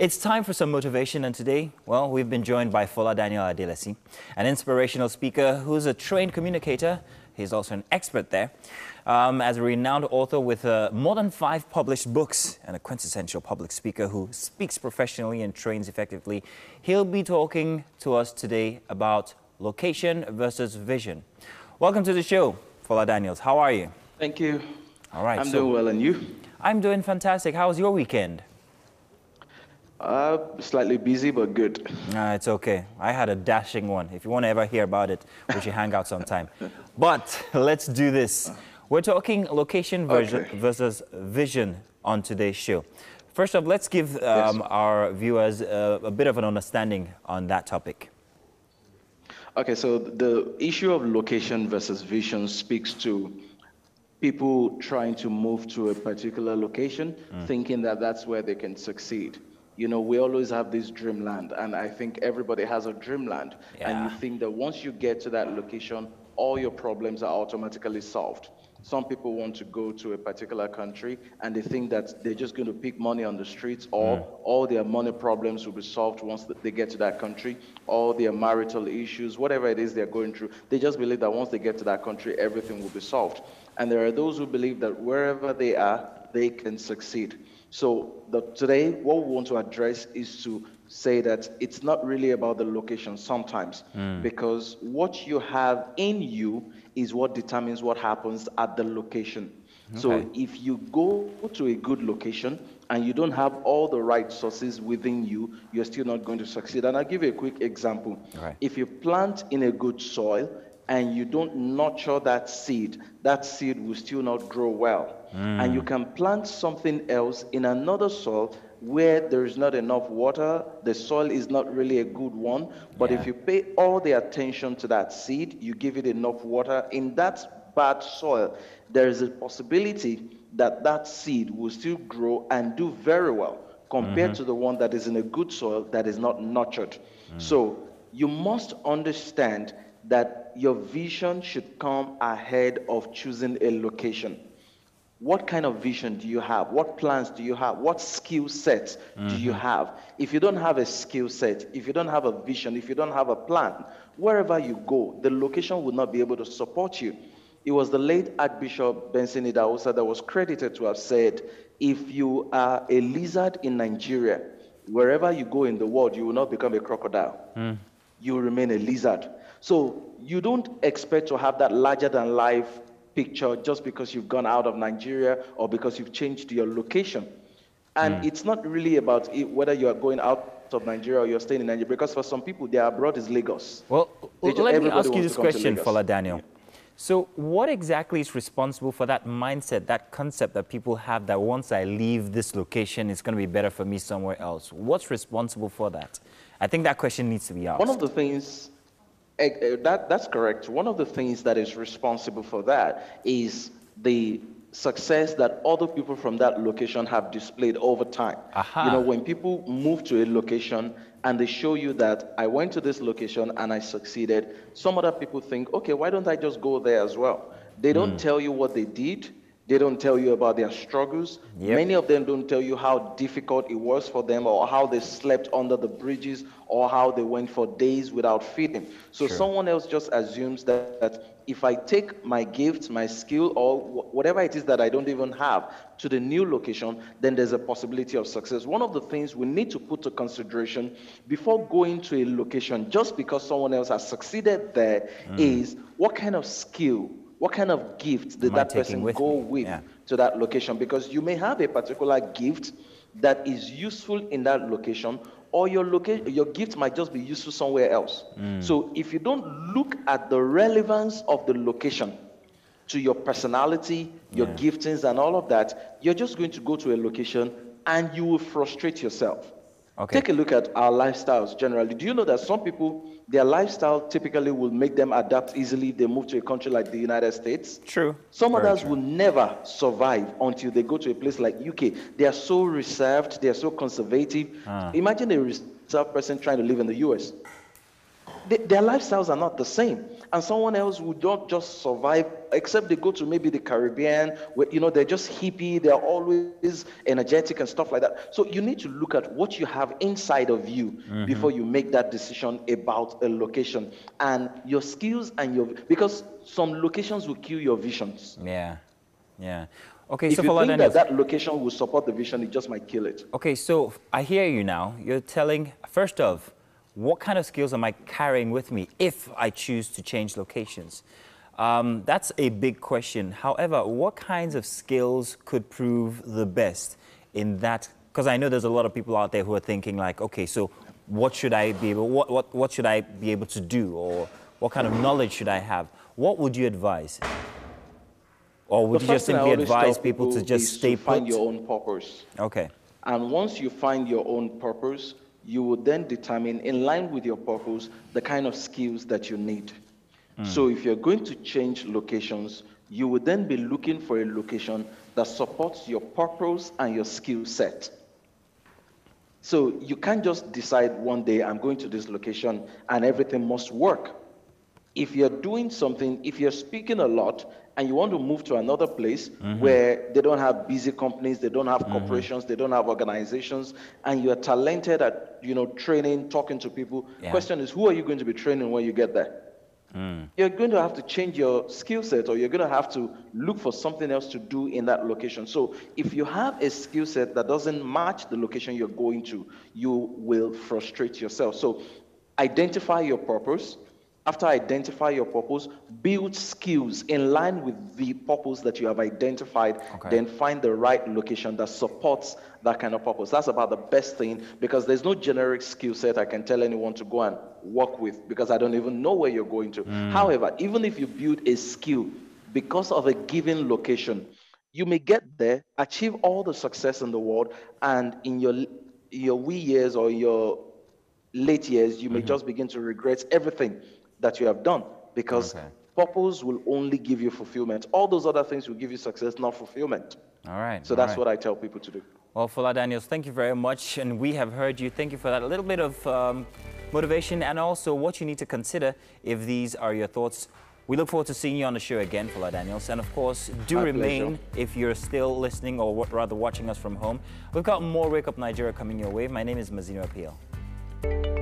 It's time for some motivation, and today, well, we've been joined by Fola Daniel Adelesi, an inspirational speaker who's a trained communicator. He's also an expert there. Um, as a renowned author with uh, more than five published books and a quintessential public speaker who speaks professionally and trains effectively, he'll be talking to us today about location versus vision. Welcome to the show, Fola Daniels. How are you? Thank you. All right. I'm so doing well, and you? I'm doing fantastic. How was your weekend? Uh, slightly busy, but good. Uh, it's okay. I had a dashing one. If you want to ever hear about it, we should hang out sometime. But let's do this. We're talking location version okay. versus vision on today's show. First off, let's give um, yes. our viewers a, a bit of an understanding on that topic. Okay, so the issue of location versus vision speaks to people trying to move to a particular location, mm. thinking that that's where they can succeed you know, we always have this dreamland, and I think everybody has a dreamland. Yeah. And you think that once you get to that location, all your problems are automatically solved. Some people want to go to a particular country and they think that they're just going to pick money on the streets or mm. all their money problems will be solved once they get to that country, all their marital issues, whatever it is they're going through. They just believe that once they get to that country, everything will be solved. And there are those who believe that wherever they are, they can succeed. So the, today, what we want to address is to say that it's not really about the location sometimes, mm. because what you have in you is what determines what happens at the location. Okay. So if you go to a good location and you don't have all the right sources within you, you're still not going to succeed. And I'll give you a quick example. Right. If you plant in a good soil and you don't nurture that seed, that seed will still not grow well. Mm. And you can plant something else in another soil where there is not enough water, the soil is not really a good one. But yeah. if you pay all the attention to that seed, you give it enough water in that bad soil, there is a possibility that that seed will still grow and do very well compared mm-hmm. to the one that is in a good soil that is not nurtured. Mm. So you must understand that your vision should come ahead of choosing a location. What kind of vision do you have? What plans do you have? What skill sets mm-hmm. do you have? If you don't have a skill set, if you don't have a vision, if you don't have a plan, wherever you go, the location will not be able to support you. It was the late Archbishop Benson Idahosa that was credited to have said, if you are a lizard in Nigeria, wherever you go in the world, you will not become a crocodile. Mm. You remain a lizard. So you don't expect to have that larger than life picture just because you've gone out of Nigeria or because you've changed your location. And mm. it's not really about it, whether you are going out of Nigeria or you're staying in Nigeria, because for some people, their abroad is Lagos. Well, just, let me ask you this question, Fola Daniel. Yeah. So, what exactly is responsible for that mindset, that concept that people have that once I leave this location, it's going to be better for me somewhere else? What's responsible for that? I think that question needs to be asked. One of the things that, that's correct. One of the things that is responsible for that is the success that other people from that location have displayed over time. Aha. You know, when people move to a location and they show you that I went to this location and I succeeded, some other people think, okay, why don't I just go there as well? They don't mm. tell you what they did. They don't tell you about their struggles. Yep. Many of them don't tell you how difficult it was for them or how they slept under the bridges or how they went for days without feeding. So sure. someone else just assumes that, that if I take my gift, my skill, or whatever it is that I don't even have to the new location, then there's a possibility of success. One of the things we need to put to consideration before going to a location, just because someone else has succeeded there, mm. is what kind of skill what kind of gift did that person with go me? with yeah. to that location? Because you may have a particular gift that is useful in that location, or your location, your gift might just be useful somewhere else. Mm. So if you don't look at the relevance of the location to your personality, your yeah. giftings, and all of that, you're just going to go to a location and you will frustrate yourself. Okay. Take a look at our lifestyles generally. Do you know that some people, their lifestyle typically will make them adapt easily if they move to a country like the United States? True. Some Very others true. will never survive until they go to a place like UK. They are so reserved, they are so conservative. Ah. Imagine a reserved person trying to live in the US. They, their lifestyles are not the same. And someone else would not just survive, except they go to maybe the Caribbean, where, you know, they're just hippie, they're always energetic and stuff like that. So you need to look at what you have inside of you mm-hmm. before you make that decision about a location. And your skills and your, because some locations will kill your visions. Yeah, yeah. Okay, if so you think that that location will support the vision, it just might kill it. Okay, so I hear you now. You're telling, first off, what kind of skills am I carrying with me if I choose to change locations? Um, that's a big question. However, what kinds of skills could prove the best in that? Because I know there's a lot of people out there who are thinking like, okay, so what should I be able, what, what, what should I be able to do, or what kind of knowledge should I have? What would you advise? Or would the you just simply advise people, people, to just stay to find your own purpose. Okay. And once you find your own purpose, you will then determine, in line with your purpose, the kind of skills that you need. Mm. So if you're going to change locations, you will then be looking for a location that supports your purpose and your skill set. So you can't just decide one day, I'm going to this location and everything must work. If you're doing something, if you're speaking a lot and you want to move to another place mm-hmm. where they don't have busy companies, they don't have mm-hmm. corporations, they don't have organizations, and you're talented at you know training, talking to people. Yeah. Question is, who are you going to be training when you get there? Mm. You're going to have to change your skill set, or you're going to have to look for something else to do in that location. So, if you have a skill set that doesn't match the location you're going to, you will frustrate yourself. So, identify your purpose after identify your purpose, build skills in line with the purpose that you have identified, okay. then find the right location that supports that kind of purpose. That's about the best thing because there's no generic skill set I can tell anyone to go and work with because I don't even know where you're going to. Mm. However, even if you build a skill because of a given location, you may get there, achieve all the success in the world, and in your your wee years or your late years, you may mm-hmm. just begin to regret everything that you have done because okay. purpose will only give you fulfillment. All those other things will give you success, not fulfillment. All right. So that's right. what I tell people to do. Well, Fola Daniels, thank you very much. And we have heard you. Thank you for that. A little bit of um, motivation and also what you need to consider if these are your thoughts. We look forward to seeing you on the show again, Fola Daniels. And of course, do My remain pleasure. if you're still listening or rather watching us from home. We've got more Wake Up Nigeria coming your way. My name is Mazino Appeal.